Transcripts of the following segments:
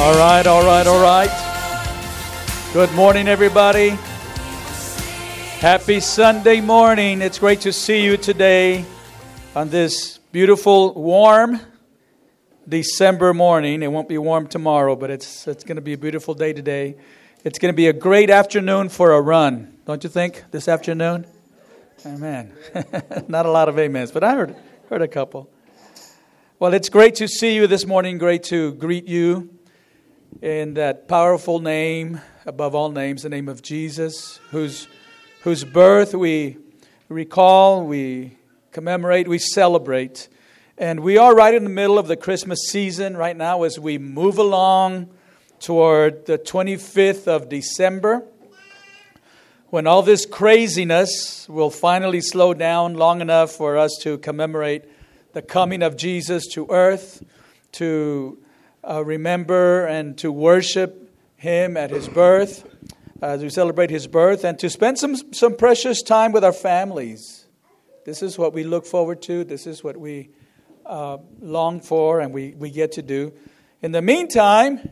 All right, all right, all right. Good morning, everybody. Happy Sunday morning. It's great to see you today on this beautiful, warm December morning. It won't be warm tomorrow, but it's, it's going to be a beautiful day today. It's going to be a great afternoon for a run, don't you think, this afternoon? Amen. Not a lot of amens, but I heard, heard a couple. Well, it's great to see you this morning, great to greet you in that powerful name, above all names, the name of Jesus, whose, whose birth we recall, we commemorate, we celebrate. And we are right in the middle of the Christmas season right now as we move along toward the 25th of December, when all this craziness will finally slow down long enough for us to commemorate the coming of Jesus to earth, to uh, remember and to worship Him at His birth, as we celebrate His birth, and to spend some, some precious time with our families. This is what we look forward to. This is what we uh, long for and we, we get to do. In the meantime,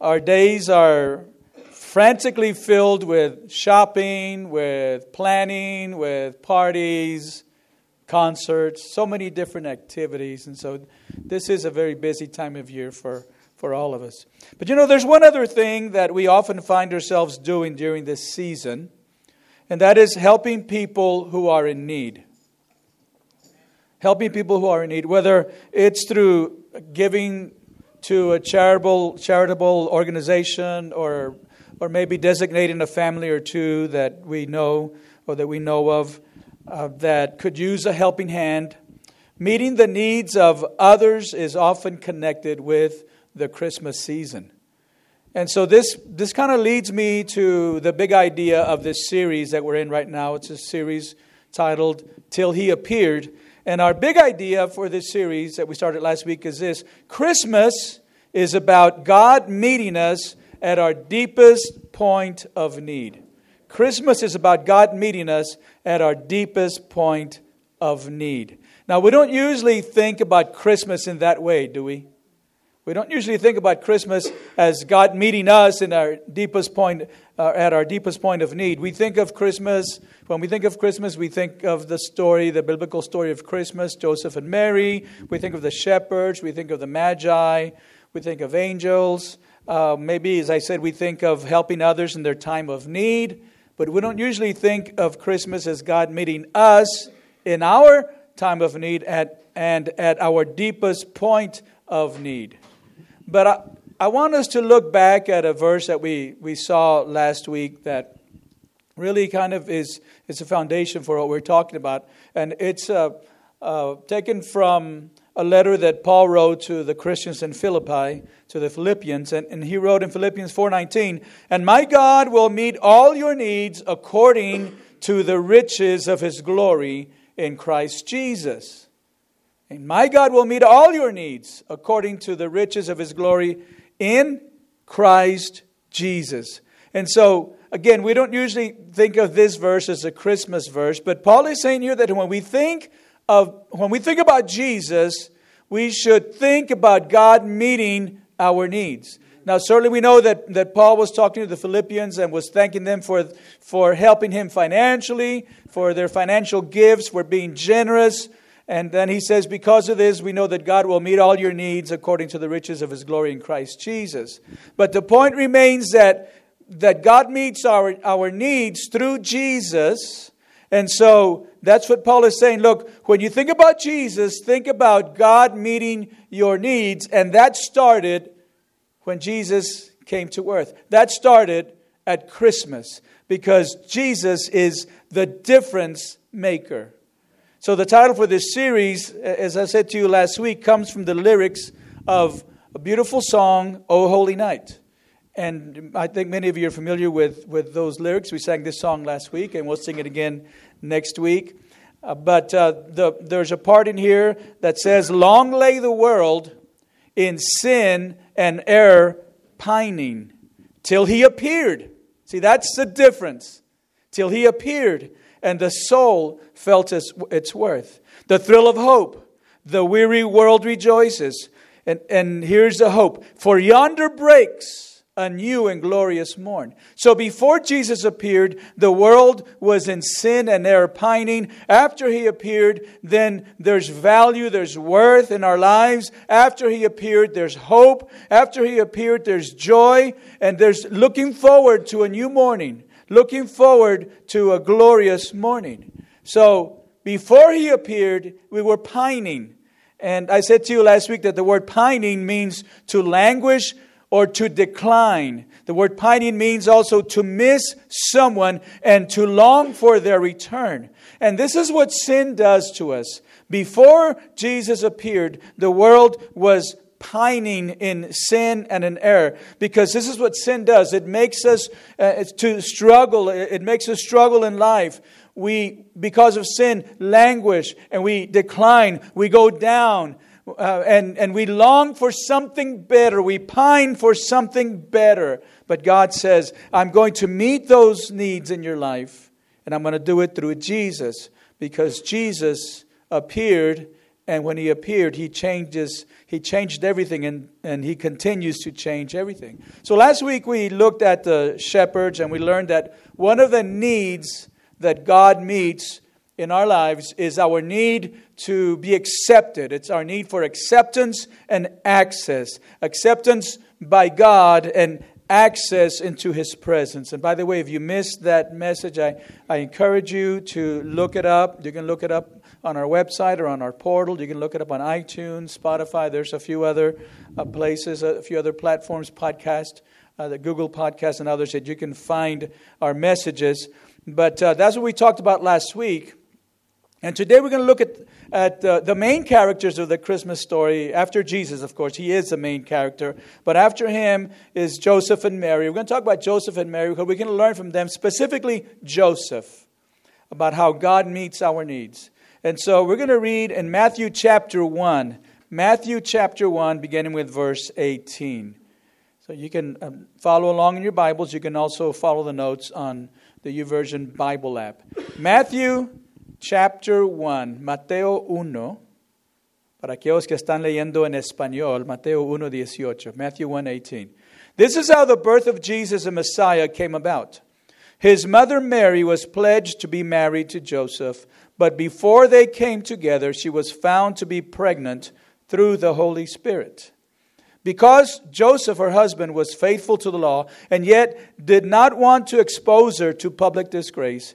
our days are frantically filled with shopping, with planning, with parties, concerts, so many different activities. And so this is a very busy time of year for, for all of us. But you know, there's one other thing that we often find ourselves doing during this season, and that is helping people who are in need. Helping people who are in need, whether it's through giving to a charitable, charitable organization or, or maybe designating a family or two that we know or that we know of uh, that could use a helping hand. Meeting the needs of others is often connected with the Christmas season. And so this, this kind of leads me to the big idea of this series that we're in right now. It's a series titled Till He Appeared. And our big idea for this series that we started last week is this Christmas is about God meeting us at our deepest point of need. Christmas is about God meeting us at our deepest point of need. Now, we don't usually think about Christmas in that way, do we? We don't usually think about Christmas as God meeting us in our deepest point, uh, at our deepest point of need. We think of Christmas, when we think of Christmas, we think of the story, the biblical story of Christmas, Joseph and Mary. We think of the shepherds. We think of the Magi. We think of angels. Uh, maybe, as I said, we think of helping others in their time of need. But we don't usually think of Christmas as God meeting us in our time of need at, and at our deepest point of need. But I, I want us to look back at a verse that we, we saw last week that really kind of is, is a foundation for what we're talking about. And it's uh, uh, taken from a letter that Paul wrote to the Christians in Philippi, to the Philippians, and, and he wrote in Philippians 4:19, "And my God will meet all your needs according to the riches of his glory in Christ Jesus." And my God will meet all your needs according to the riches of his glory in Christ Jesus. And so, again, we don't usually think of this verse as a Christmas verse, but Paul is saying here that when we think of when we think about Jesus, we should think about God meeting our needs. Now, certainly we know that, that Paul was talking to the Philippians and was thanking them for, for helping him financially, for their financial gifts, for being generous. And then he says, Because of this, we know that God will meet all your needs according to the riches of his glory in Christ Jesus. But the point remains that, that God meets our, our needs through Jesus and so that's what Paul is saying. Look, when you think about Jesus, think about God meeting your needs. And that started when Jesus came to earth. That started at Christmas because Jesus is the difference maker. So the title for this series, as I said to you last week, comes from the lyrics of a beautiful song, O Holy Night. And I think many of you are familiar with, with those lyrics. We sang this song last week, and we'll sing it again next week. Uh, but uh, the, there's a part in here that says, Long lay the world in sin and error pining till he appeared. See, that's the difference. Till he appeared, and the soul felt its, its worth. The thrill of hope, the weary world rejoices And, and here's the hope For yonder breaks a new and glorious morn. So before Jesus appeared, the world was in sin and error pining. After he appeared, then there's value, there's worth in our lives. After he appeared, there's hope. After he appeared, there's joy. And there's looking forward to a new morning, looking forward to a glorious morning. So before he appeared, we were pining. And I said to you last week that the word pining means to languish, or to decline. The word pining means also to miss someone and to long for their return. And this is what sin does to us. Before Jesus appeared, the world was pining in sin and in error because this is what sin does it makes us uh, to struggle it makes us struggle in life we because of sin languish and we decline we go down uh, and, and we long for something better. We pine for something better. But God says, I'm going to meet those needs in your life, and I'm going to do it through Jesus because Jesus appeared, and when he appeared, he changes. He changed everything, and, and he continues to change everything. So last week we looked at the shepherds, and we learned that one of the needs that God meets in our lives is our need to be accepted. It's our need for acceptance and access. Acceptance by God and access into His presence. And by the way, if you missed that message, I, I encourage you to look it up. You can look it up on our website or on our portal. You can look it up on iTunes, Spotify. There's a few other uh, places, a few other platforms, podcast, uh, the Google Podcast, and others that you can find our messages. But uh, that's what we talked about last week. And today we're going to look at, at uh, the main characters of the Christmas story. After Jesus, of course, he is the main character. But after him is Joseph and Mary. We're going to talk about Joseph and Mary because we're going to learn from them, specifically Joseph, about how God meets our needs. And so we're going to read in Matthew chapter 1. Matthew chapter 1, beginning with verse 18. So you can um, follow along in your Bibles. You can also follow the notes on the YouVersion Bible app. Matthew chapter 1, Mateo 1, para aquellos que están leyendo en español, Mateo 1, 18, Matthew 1, 18. This is how the birth of Jesus, the Messiah, came about. His mother Mary was pledged to be married to Joseph, but before they came together, she was found to be pregnant through the Holy Spirit. Because Joseph, her husband, was faithful to the law and yet did not want to expose her to public disgrace,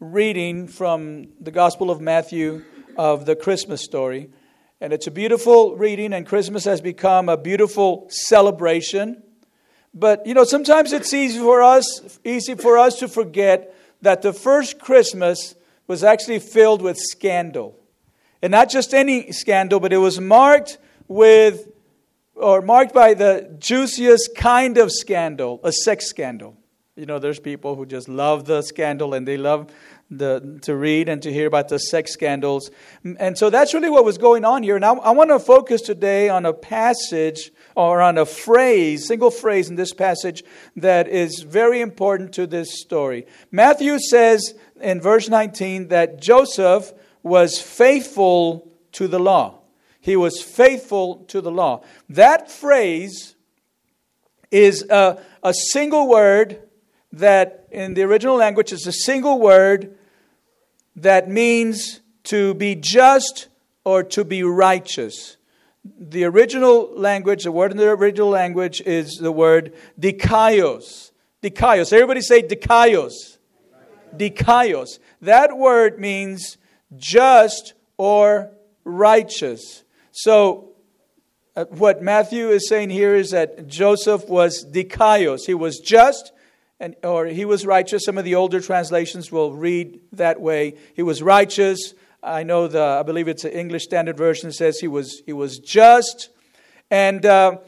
reading from the Gospel of Matthew of the Christmas story. And it's a beautiful reading, and Christmas has become a beautiful celebration. But you know, sometimes it's easy for us, easy for us to forget that the first Christmas was actually filled with scandal. And not just any scandal, but it was marked with or marked by the juiciest kind of scandal, a sex scandal. You know, there's people who just love the scandal and they love the, to read and to hear about the sex scandals. And so that's really what was going on here. Now, I, I want to focus today on a passage or on a phrase, single phrase in this passage that is very important to this story. Matthew says in verse 19 that Joseph was faithful to the law. He was faithful to the law. That phrase is a, a single word that in the original language is a single word that means to be just or to be righteous. the original language, the word in the original language is the word dikaios. Dikaios. Everybody say dikaios. Dikaios. That word means just or righteous. So, uh, what Matthew is saying here is that Joseph was dikaios. He was just and, or he was righteous. Some of the older translations will read that way. He was righteous. I know the, I believe it's an English Standard Version says he was, he was just. And uh,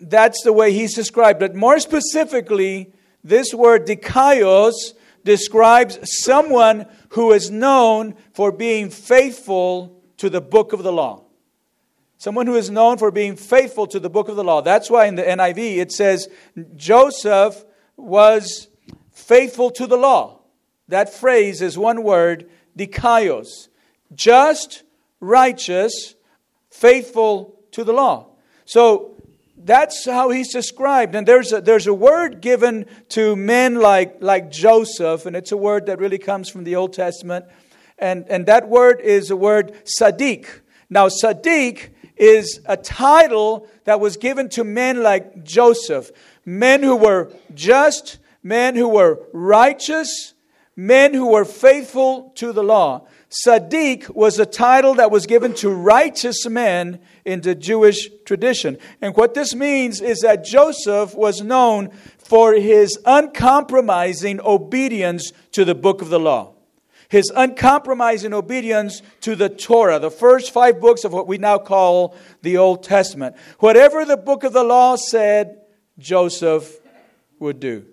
that's the way he's described. But more specifically, this word dikaios describes someone who is known for being faithful to the book of the law. Someone who is known for being faithful to the book of the law. That's why in the NIV it says Joseph was faithful to the law. That phrase is one word, dikaios. Just, righteous, faithful to the law. So that's how he's described. And there's a, there's a word given to men like, like Joseph, and it's a word that really comes from the Old Testament. And, and that word is a word Sadiq. Now, Sadiq is a title that was given to men like Joseph men who were just, men who were righteous, men who were faithful to the law. Sadiq was a title that was given to righteous men in the Jewish tradition. And what this means is that Joseph was known for his uncompromising obedience to the book of the law. His uncompromising obedience to the Torah, the first five books of what we now call the Old Testament. Whatever the book of the law said, Joseph would do.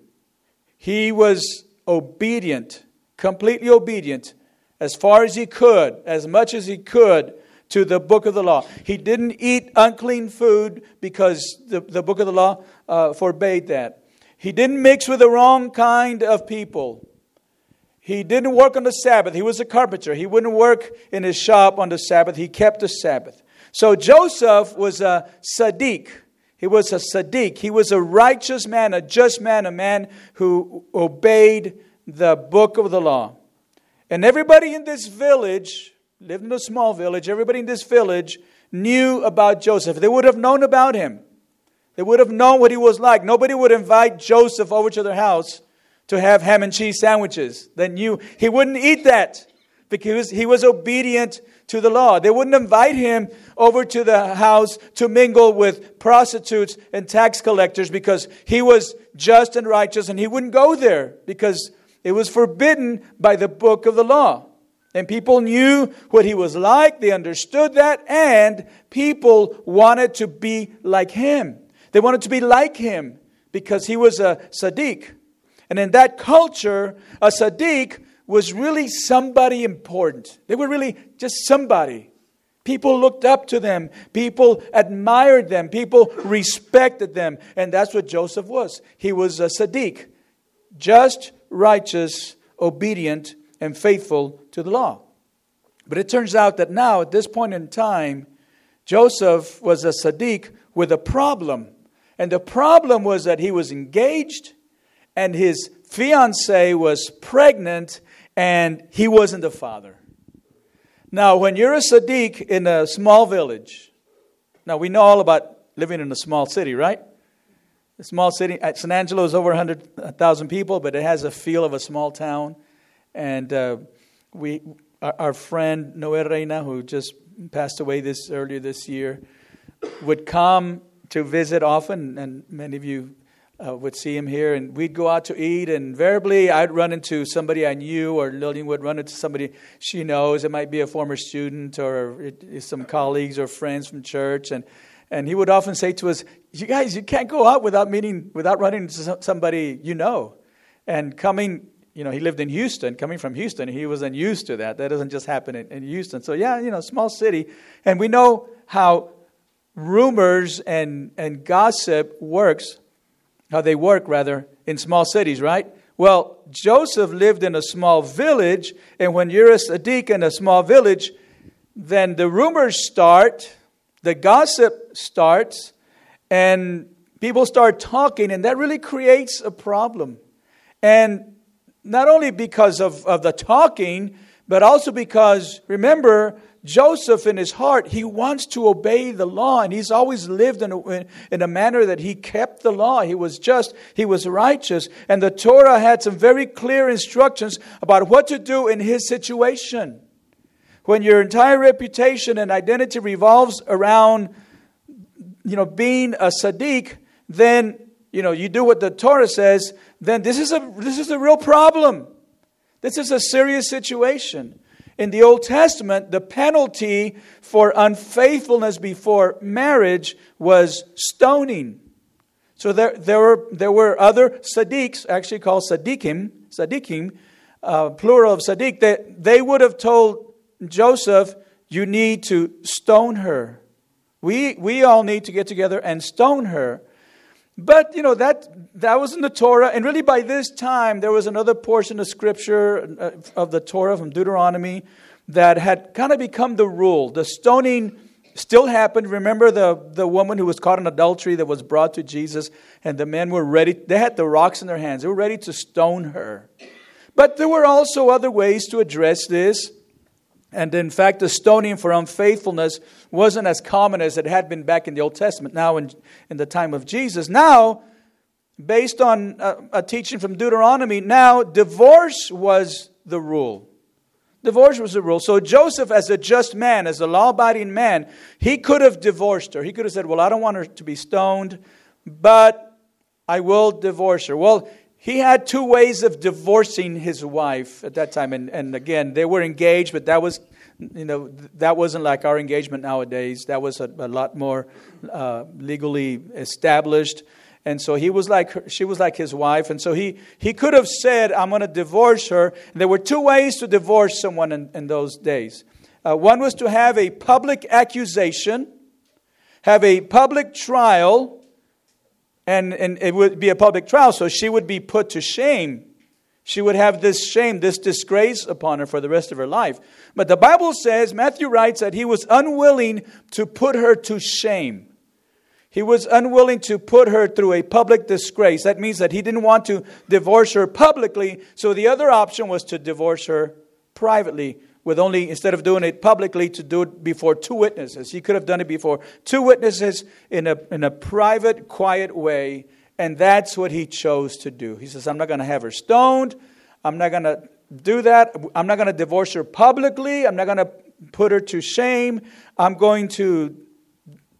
He was obedient, completely obedient, as far as he could, as much as he could, to the book of the law. He didn't eat unclean food because the, the book of the law uh, forbade that. He didn't mix with the wrong kind of people. He didn't work on the Sabbath. He was a carpenter. He wouldn't work in his shop on the Sabbath. He kept the Sabbath. So Joseph was a Sadiq. He was a Sadiq. He was a righteous man, a just man, a man who obeyed the book of the law. And everybody in this village, lived in a small village, everybody in this village knew about Joseph. They would have known about him. They would have known what he was like. Nobody would invite Joseph over to their house to have ham and cheese sandwiches. They knew he wouldn't eat that because he was obedient to the law. They wouldn't invite him over to the house to mingle with prostitutes and tax collectors because he was just and righteous and he wouldn't go there because it was forbidden by the book of the law. And people knew what he was like, they understood that, and people wanted to be like him. They wanted to be like him because he was a Sadiq. And in that culture, a Sadiq was really somebody important. They were really just somebody. People looked up to them. People admired them. People respected them. And that's what Joseph was. He was a Sadiq, just, righteous, obedient, and faithful to the law. But it turns out that now, at this point in time, Joseph was a Sadiq with a problem. And the problem was that he was engaged and his fiancee was pregnant and he wasn't the father. Now, when you're a Sadiq in a small village, now we know all about living in a small city, right? A small city, San Angelo is over 100,000 people, but it has a feel of a small town. And uh, we, our, our friend Noel Reina, who just passed away this earlier this year, would come to visit often, and many of you uh, would see him here, and we'd go out to eat. And invariably, I'd run into somebody I knew, or Lillian would run into somebody she knows. It might be a former student, or some colleagues or friends from church. And and he would often say to us, "You guys, you can't go out without meeting, without running into somebody you know." And coming, you know, he lived in Houston. Coming from Houston, he wasn't used to that. That doesn't just happen in, in Houston. So yeah, you know, small city, and we know how rumors and and gossip works how they work rather in small cities, right? Well, Joseph lived in a small village, and when you're a Sadiq in a small village, then the rumors start, the gossip starts, and people start talking, and that really creates a problem. And not only because of, of the talking, but also because, remember, Joseph, in his heart, he wants to obey the law, and he's always lived in a, in a manner that he kept the law. He was just, he was righteous. And the Torah had some very clear instructions about what to do in his situation. When your entire reputation and identity revolves around, you know, being a Sadiq, then, you know, you do what the Torah says, then this is a, this is a real problem. This is a serious situation. In the Old Testament, the penalty for unfaithfulness before marriage was stoning. So there, there, were, there were other Sadiqs, actually called Sadiqim, Sadiqim, uh, plural of Sadiq, that they would have told Joseph, You need to stone her. We, we all need to get together and stone her. But, you know, that, that was in the Torah. And really, by this time, there was another portion of scripture uh, of the Torah from Deuteronomy that had kind of become the rule. The stoning still happened. Remember the, the woman who was caught in adultery that was brought to Jesus, and the men were ready. They had the rocks in their hands, they were ready to stone her. But there were also other ways to address this. And in fact, the stoning for unfaithfulness wasn't as common as it had been back in the Old Testament, now in, in the time of Jesus. Now, based on a, a teaching from Deuteronomy, now divorce was the rule. Divorce was the rule. So Joseph, as a just man, as a law abiding man, he could have divorced her. He could have said, Well, I don't want her to be stoned, but I will divorce her. Well, he had two ways of divorcing his wife at that time. And, and again, they were engaged, but that was, you know, that wasn't like our engagement nowadays. That was a, a lot more uh, legally established. And so he was like, she was like his wife. And so he, he could have said, I'm going to divorce her. And there were two ways to divorce someone in, in those days. Uh, one was to have a public accusation, have a public trial, and, and it would be a public trial, so she would be put to shame. She would have this shame, this disgrace upon her for the rest of her life. But the Bible says, Matthew writes that he was unwilling to put her to shame. He was unwilling to put her through a public disgrace. That means that he didn't want to divorce her publicly, so the other option was to divorce her privately with only, instead of doing it publicly, to do it before two witnesses. He could have done it before two witnesses in a, in a private, quiet way, and that's what he chose to do. He says, I'm not going to have her stoned. I'm not going to do that. I'm not going to divorce her publicly. I'm not going to put her to shame. I'm going to,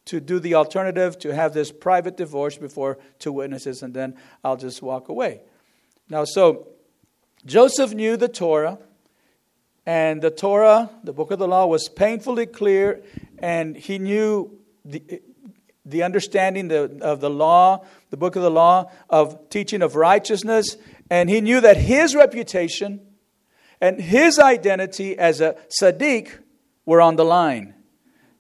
to do the alternative, to have this private divorce before two witnesses, and then I'll just walk away. Now, so Joseph knew the Torah. And the Torah, the book of the law, was painfully clear, and he knew the, the understanding of the law, the book of the law, of teaching of righteousness, and he knew that his reputation and his identity as a Sadiq were on the line.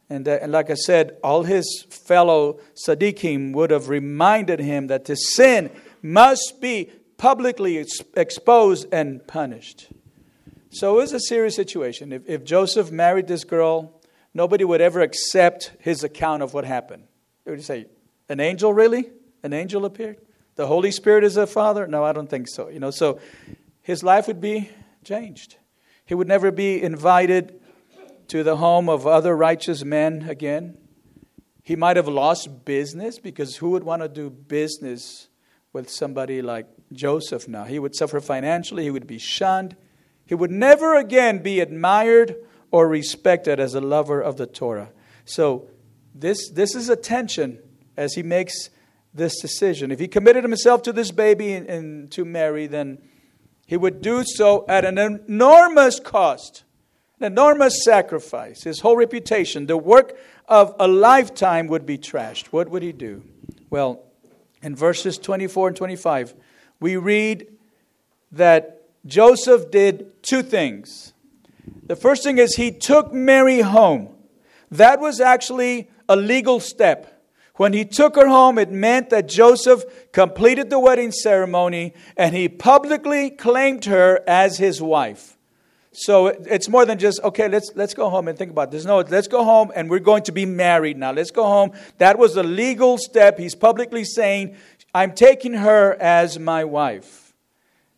And, uh, and like I said, all his fellow Sadiqim would have reminded him that the sin must be publicly exposed and punished. So it was a serious situation. If, if Joseph married this girl, nobody would ever accept his account of what happened. They would say, An angel, really? An angel appeared? The Holy Spirit is a father? No, I don't think so. You know, so his life would be changed. He would never be invited to the home of other righteous men again. He might have lost business because who would want to do business with somebody like Joseph now? He would suffer financially, he would be shunned, he would never again be admired or respected as a lover of the Torah. So, this, this is a tension as he makes this decision. If he committed himself to this baby and, and to Mary, then he would do so at an enormous cost, an enormous sacrifice. His whole reputation, the work of a lifetime would be trashed. What would he do? Well, in verses 24 and 25, we read that Joseph did two things. The first thing is he took Mary home. That was actually a legal step. When he took her home, it meant that Joseph completed the wedding ceremony and he publicly claimed her as his wife. So it's more than just, okay, let's, let's go home and think about this. No, let's go home and we're going to be married now. Let's go home. That was a legal step. He's publicly saying, I'm taking her as my wife.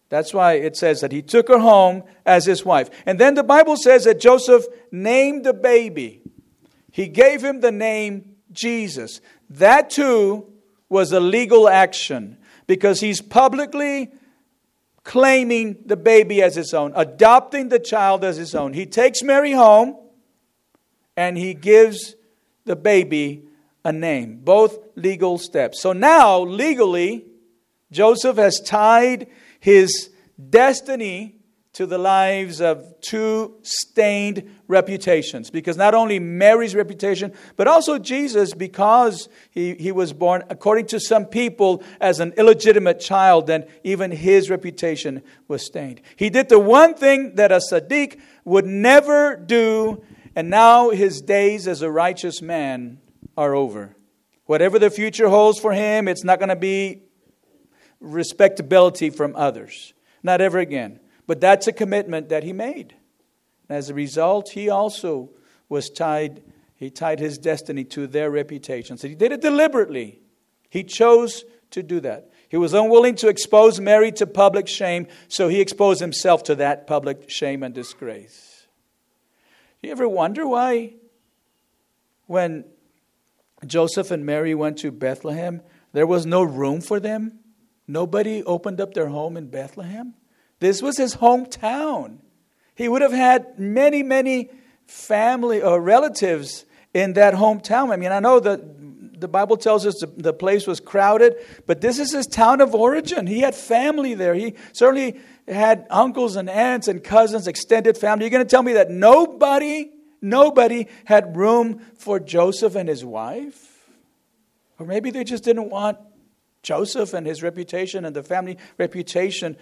That's why it says that he took her home as his wife. And then the Bible says that Joseph named the baby. He gave him the name Jesus. That too was a legal action because he's publicly claiming the baby as his own, adopting the child as his own. He takes Mary home and he gives the baby a name. Both legal steps. So now, legally, Joseph has tied his destiny to the lives of two stained reputations. Because not only Mary's reputation, but also Jesus, because he, he was born, according to some people, as an illegitimate child, then even his reputation was stained. He did the one thing that a Sadiq would never do, and now his days as a righteous man are over. Whatever the future holds for him, it's not going to be respectability from others. Not ever again. But that's a commitment that he made. As a result, he also was tied, he tied his destiny to their reputations. So he did it deliberately. He chose to do that. He was unwilling to expose Mary to public shame, so he exposed himself to that public shame and disgrace. Do you ever wonder why, when Joseph and Mary went to Bethlehem, there was no room for them? Nobody opened up their home in Bethlehem? This was his hometown. He would have had many, many family or relatives in that hometown. I mean, I know that the Bible tells us the place was crowded, but this is his town of origin. He had family there. He certainly had uncles and aunts and cousins, extended family. You're going to tell me that nobody, nobody had room for Joseph and his wife? Or maybe they just didn't want Joseph and his reputation and the family reputation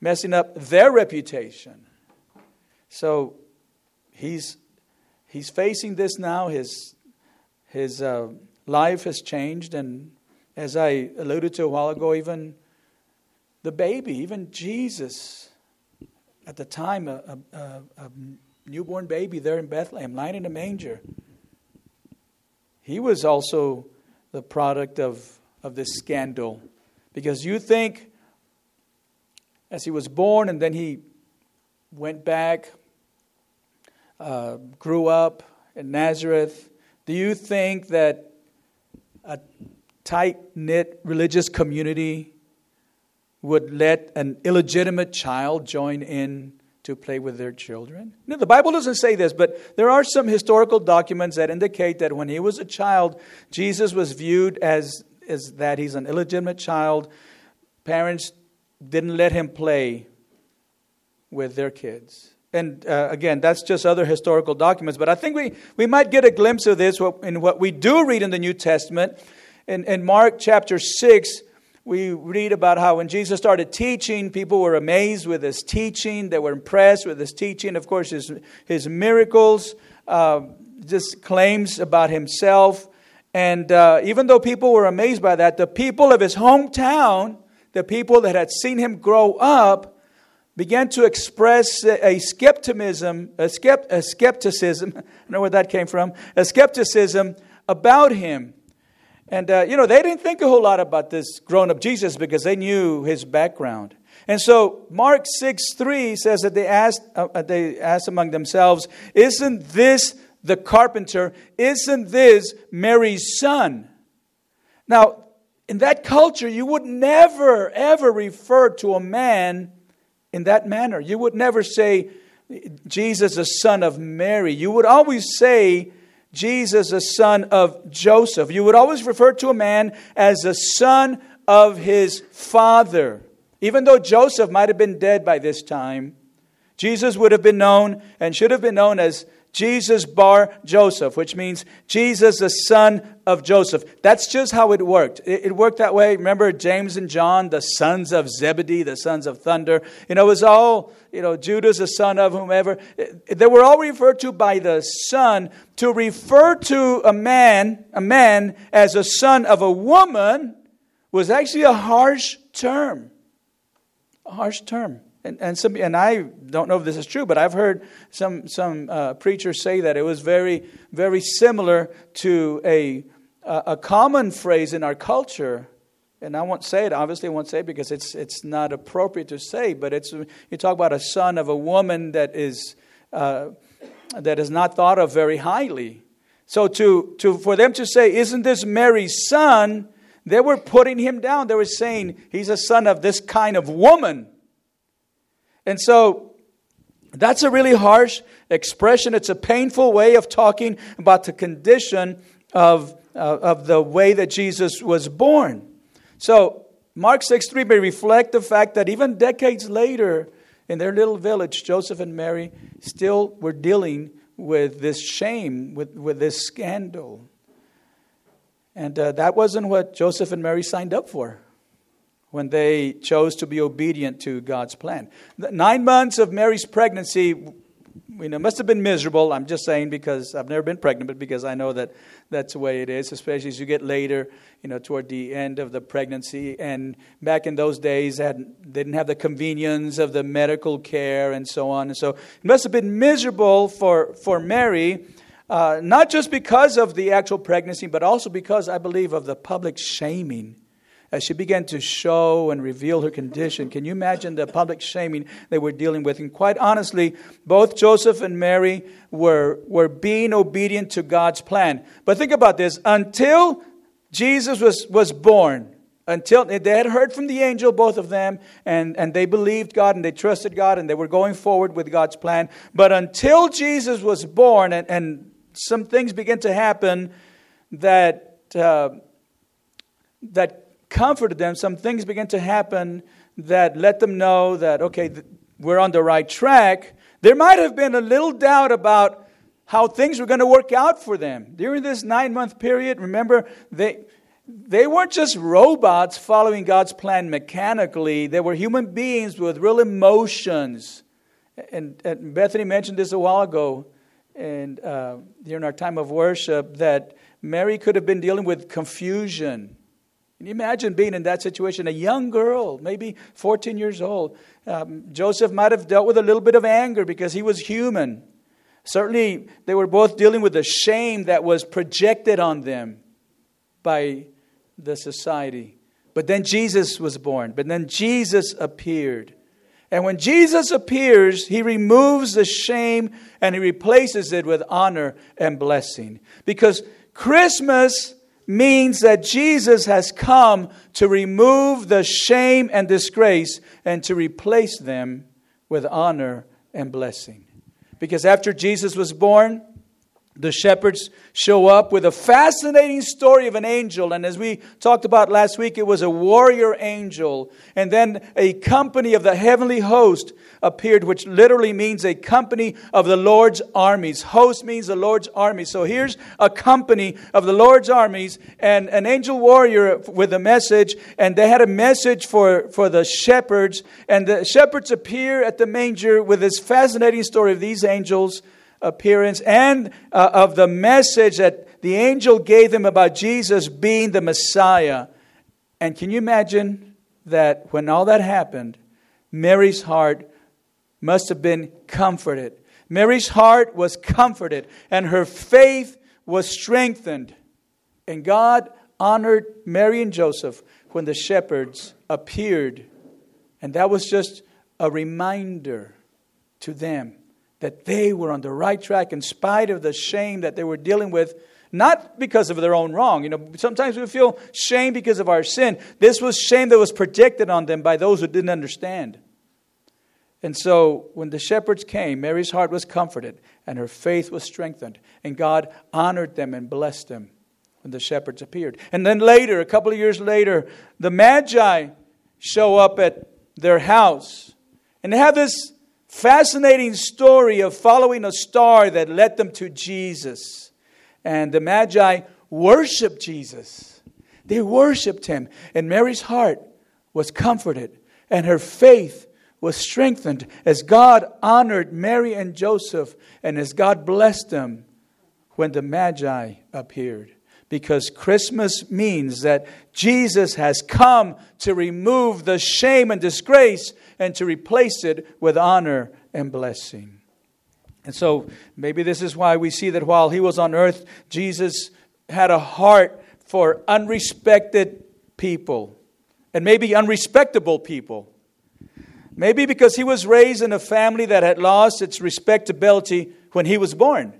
messing up their reputation. So he's, he's facing this now. His, his uh, life has changed. And as I alluded to a while ago, even the baby, even Jesus, at the time, a, a, a newborn baby there in Bethlehem, lying in a manger, he was also the product of, of this scandal. Because you think as he was born, and then he went back, uh, grew up in Nazareth. Do you think that a tight knit religious community would let an illegitimate child join in to play with their children? No, the Bible doesn't say this, but there are some historical documents that indicate that when he was a child, Jesus was viewed as, as that he's an illegitimate child. Parents didn't let him play with their kids. And uh, again, that's just other historical documents. But I think we, we might get a glimpse of this in what we do read in the New Testament. In, in Mark chapter 6, we read about how when Jesus started teaching, people were amazed with his teaching. They were impressed with his teaching. Of course, his, his miracles, uh, just claims about himself. And uh, even though people were amazed by that, the people of his hometown the people that had seen him grow up began to express a skepticism, a, skept, a skepticism, I know where that came from, a skepticism about him. And, uh, you know, they didn't think a whole lot about this grown up Jesus because they knew his background. And so Mark 6 3 says that they asked, uh, they asked among themselves, Isn't this the carpenter? Isn't this Mary's son? Now, in that culture, you would never, ever refer to a man in that manner. You would never say, Jesus, the son of Mary. You would always say, Jesus, the son of Joseph. You would always refer to a man as the son of his father. Even though Joseph might have been dead by this time, Jesus would have been known and should have been known as Jesus bar Joseph, which means Jesus, the son of Joseph. That's just how it worked. It, worked that way. Remember James and John, the sons of Zebedee, the sons of thunder. You know, it was all, you know, Judas, the son of whomever. They were all referred to by the son. To refer to a man, a man as a son of a woman was actually a harsh term. A harsh term. And, and, some, and I don't know if this is true, but I've heard some, some uh, preachers say that it was very, very similar to a, a common phrase in our culture and I won't say it, obviously, I won't say it because it's, it's not appropriate to say, but it's, you talk about a son of a woman that is, uh, that is not thought of very highly. So to, to, for them to say, Isn't this Mary's son? They were putting him down. They were saying, He's a son of this kind of woman. And so that's a really harsh expression. It's a painful way of talking about the condition of, uh, of the way that Jesus was born. So, Mark 6 3 may reflect the fact that even decades later, in their little village, Joseph and Mary still were dealing with this shame, with, with this scandal. And uh, that wasn't what Joseph and Mary signed up for when they chose to be obedient to God's plan. The nine months of Mary's pregnancy you know, must have been miserable. I'm just saying because I've never been pregnant, but because I know that that's the way it is, especially as you get later, you know, toward the end of the pregnancy. And back in those days, had, they didn't have the convenience of the medical care and so on. And so it must have been miserable for, for Mary, uh, not just because of the actual pregnancy, but also because, I believe, of the public shaming as she began to show and reveal her condition. Can you imagine the public shaming they were dealing with? And quite honestly, both Joseph and Mary were, were being obedient to God's plan. But think about this until Jesus was, was born, until they had heard from the angel, both of them, and, and they believed God and they trusted God and they were going forward with God's plan. But until Jesus was born and, and some things began to happen that, uh, that comforted them, some things began to happen that let them know that, okay, we're on the right track. There might have been a little doubt about how things were going to work out for them. During this nine month period, remember, they, they weren't just robots following God's plan mechanically, they were human beings with real emotions. And, and Bethany mentioned this a while ago and uh, during our time of worship that Mary could have been dealing with confusion can you imagine being in that situation? A young girl, maybe 14 years old. Um, Joseph might have dealt with a little bit of anger because he was human. Certainly, they were both dealing with the shame that was projected on them by the society. But then Jesus was born. But then Jesus appeared. And when Jesus appears, he removes the shame and he replaces it with honor and blessing. Because Christmas means that Jesus has come to remove the shame and disgrace and to replace them with honor and blessing. Because after Jesus was born, the shepherds show up with a fascinating story of an angel. And as we talked about last week, it was a warrior angel. And then a company of the heavenly host appeared, which literally means a company of the Lord's armies. Host means the Lord's army. So here's a company of the Lord's armies and an angel warrior with a message. And they had a message for, for the shepherds. And the shepherds appear at the manger with this fascinating story of these angels appearance and uh, of the message that the angel gave them about Jesus being the Messiah. And can you imagine that when all that happened, Mary's heart must have been comforted. Mary's heart was comforted and her faith was strengthened. And God honored Mary and Joseph when the shepherds appeared. And that was just a reminder to them that they were on the right track in spite of the shame that they were dealing with, not because of their own wrong. You know, sometimes we feel shame because of our sin. This was shame that was projected on them by those who didn't understand. And so when the shepherds came, Mary's heart was comforted and her faith was strengthened, and God honored them and blessed them when the shepherds appeared. And then later, a couple of years later, the Magi show up at their house. And they have this fascinating story of following a star that led them to Jesus. And the Magi worshiped Jesus. They worshiped him. And Mary's heart was comforted, and her faith was strengthened as God honored Mary and Joseph, and as God blessed them when the Magi appeared because Christmas means that Jesus has come to remove the shame and disgrace and to replace it with honor and blessing. And so maybe this is why we see that while he was on earth, Jesus had a heart for unrespected people. and maybe unrespectable people. Maybe because he was raised in a family that had lost its respectability when he was born.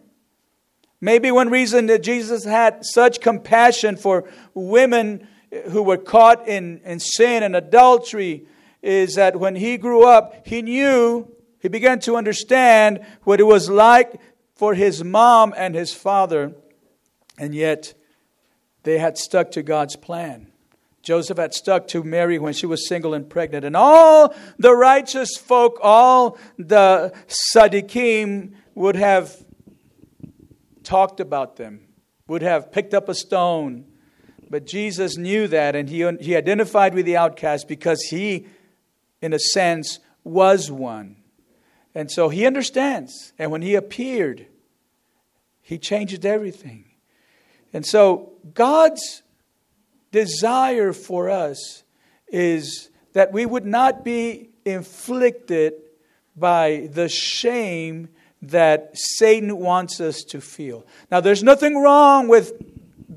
Maybe one reason that Jesus had such compassion for women who were caught in, in sin and adultery is that when he grew up, he knew, he began to understand what it was like for his mom and his father, and yet they had stuck to God's plan. Joseph had stuck to Mary when she was single and pregnant. And all the righteous folk, all the Sadiqim would have talked about them, would have picked up a stone. But Jesus knew that and he, he identified with the outcast because he, in a sense, was one. And so he understands. And when he appeared, he changed everything. And so God's desire for us is that we would not be inflicted by the shame that Satan wants us to feel. Now, there's nothing wrong with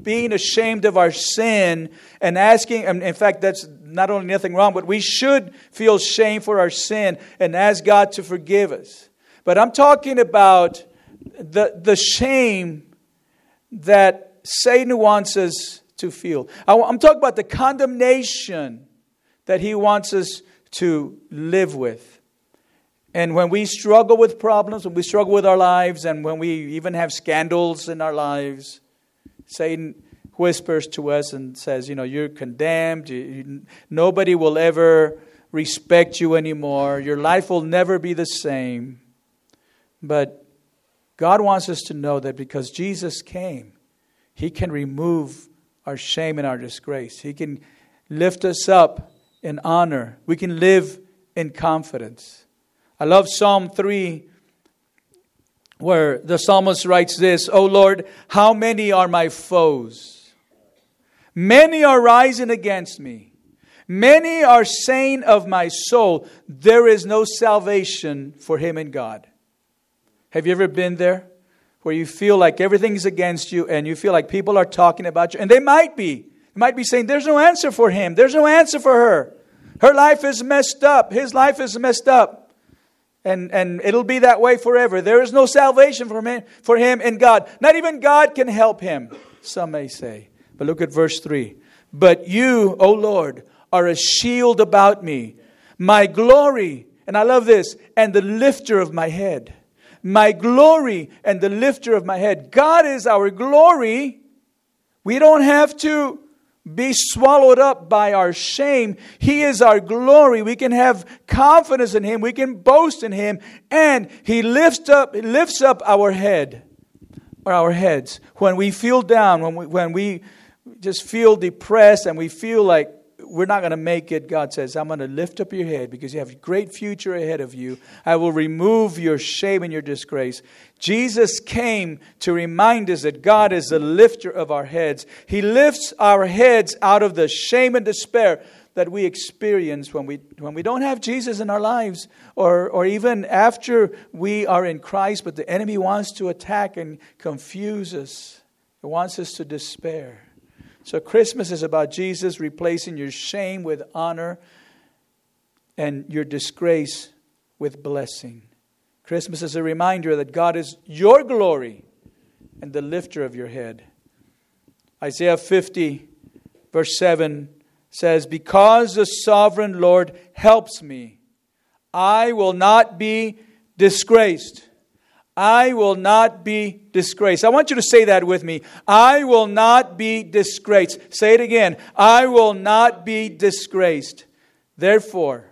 being ashamed of our sin and asking, in fact, that's not only nothing wrong, but we should feel shame for our sin and ask God to forgive us. But I'm talking about the, the shame that Satan wants us to feel. I'm talking about the condemnation that he wants us to live with. And when we struggle with problems, when we struggle with our lives, and when we even have scandals in our lives, Satan whispers to us and says, You know, you're condemned. You, you, nobody will ever respect you anymore. Your life will never be the same. But God wants us to know that because Jesus came, He can remove our shame and our disgrace. He can lift us up in honor. We can live in confidence. I love Psalm 3, where the psalmist writes this O Lord, how many are my foes? Many are rising against me. Many are saying of my soul, There is no salvation for him in God. Have you ever been there? where you feel like everything's against you and you feel like people are talking about you. And they might be. They might be saying, There's no answer for him. There's no answer for her. Her life is messed up. His life is messed up. And, and it'll be that way forever. There is no salvation for him, for him in God. Not even God can help him, some may say. But look at verse 3. But you, O Lord, are a shield about me, my glory, and I love this, and the lifter of my head my glory and the lifter of my head. God is our glory. We don't have to be swallowed up by our shame. He is our glory. We can have confidence in Him. We can boast in Him. And He lifts up, lifts up our head or our heads when we feel down, when we, when we just feel depressed and we feel like we're not going to make it, God says, I'm going to lift up your head because you have a great future ahead of you. I will remove your shame and your disgrace. Jesus came to remind us that God is the lifter of our heads. He lifts our heads out of the shame and despair that we experience when we, when we don't have Jesus in our lives, or, or even after we are in Christ, but the enemy wants to attack and confuse us. He wants us to despair. So, Christmas is about Jesus replacing your shame with honor and your disgrace with blessing. Christmas is a reminder that God is your glory and the lifter of your head. Isaiah 50, verse 7 says, Because the sovereign Lord helps me, I will not be disgraced. I will not be disgraced. I want you to say that with me. I will not be disgraced. Say it again. I will not be disgraced. Therefore,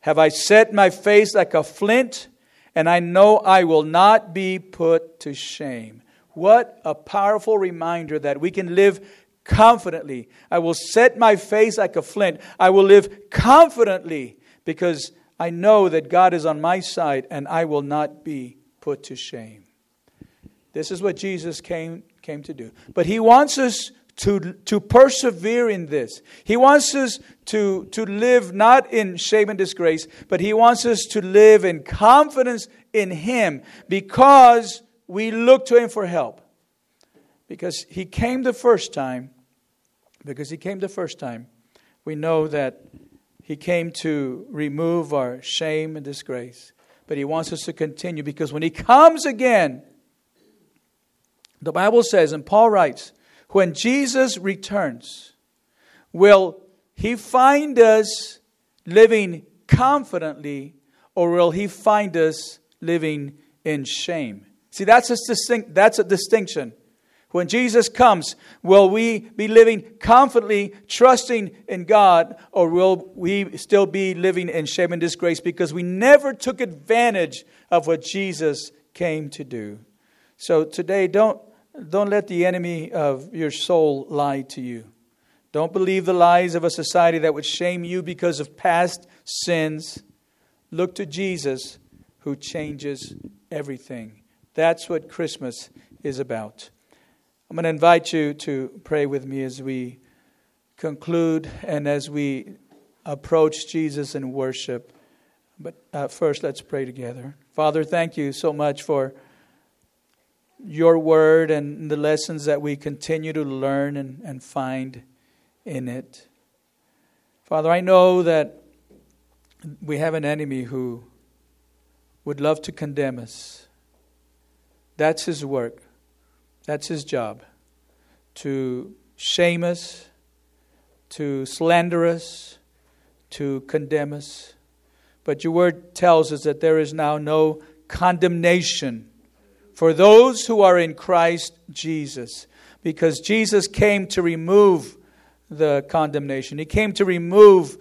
have I set my face like a flint, and I know I will not be put to shame. What a powerful reminder that we can live confidently. I will set my face like a flint. I will live confidently because I know that God is on my side and I will not be put to shame. This is what Jesus came, came to do. But he wants us to, to persevere in this. He wants us to, to live not in shame and disgrace, but he wants us to live in confidence in him because we look to him for help. Because he came the first time, because he came the first time, We know that He came to remove our shame and disgrace, but He wants us to continue because when He comes again, the Bible says, and Paul writes, when Jesus returns, will He find us living confidently or will He find us living in shame? See, that's a, distinct, that's a distinction. When Jesus comes, will we be living confidently, trusting in God, or will we still be living in shame and disgrace because we never took advantage of what Jesus came to do? So today, don't, don't let the enemy of your soul lie to you. Don't believe the lies of a society that would shame you because of past sins. Look to Jesus who changes everything. That's what Christmas is about. I'm going to invite you to pray with me as we conclude and as we approach Jesus in worship. But uh, first, let's pray together. Father, thank you so much for your word and the lessons that we continue to learn and, and find in it. Father, I know that we have an enemy who would love to condemn us. That's his work. That's his job to shame us, to slander us, to condemn us. But your word tells us that there is now no condemnation for those who are in Christ Jesus, because Jesus came to remove the condemnation, He came to remove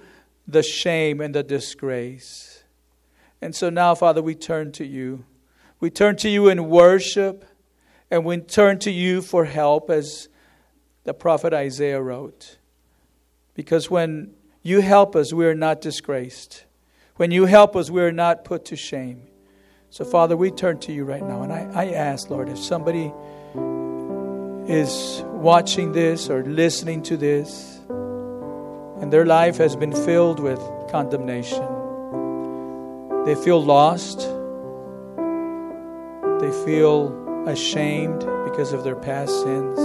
the shame and the disgrace. And so now, Father, we turn to you. We turn to you in worship. And we turn to you for help, as the prophet Isaiah wrote. Because when you help us, we are not disgraced. When you help us, we are not put to shame. So, Father, we turn to you right now. And I, I ask, Lord, if somebody is watching this or listening to this, and their life has been filled with condemnation, they feel lost, they feel ashamed because of their past sins.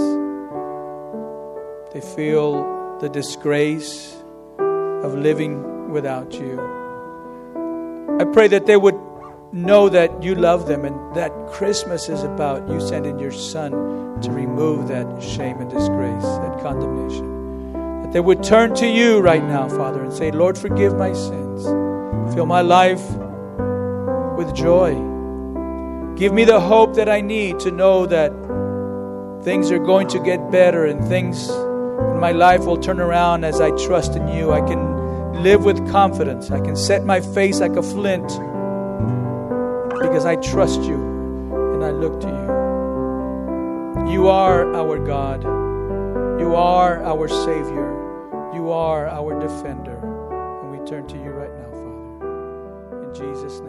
They feel the disgrace of living without you. I pray that they would know that you love them and that Christmas is about you sending your son to remove that shame and disgrace, that condemnation. That they would turn to you right now, Father, and say, Lord, forgive my sins. Fill my life with joy. Give me the hope that I need to know that things are going to get better and things in my life will turn around as I trust in you. I can live with confidence. I can set my face like a flint because I trust you and I look to you. You are our God. You are our Savior. You are our defender. And we turn to you right now, Father. In Jesus' name.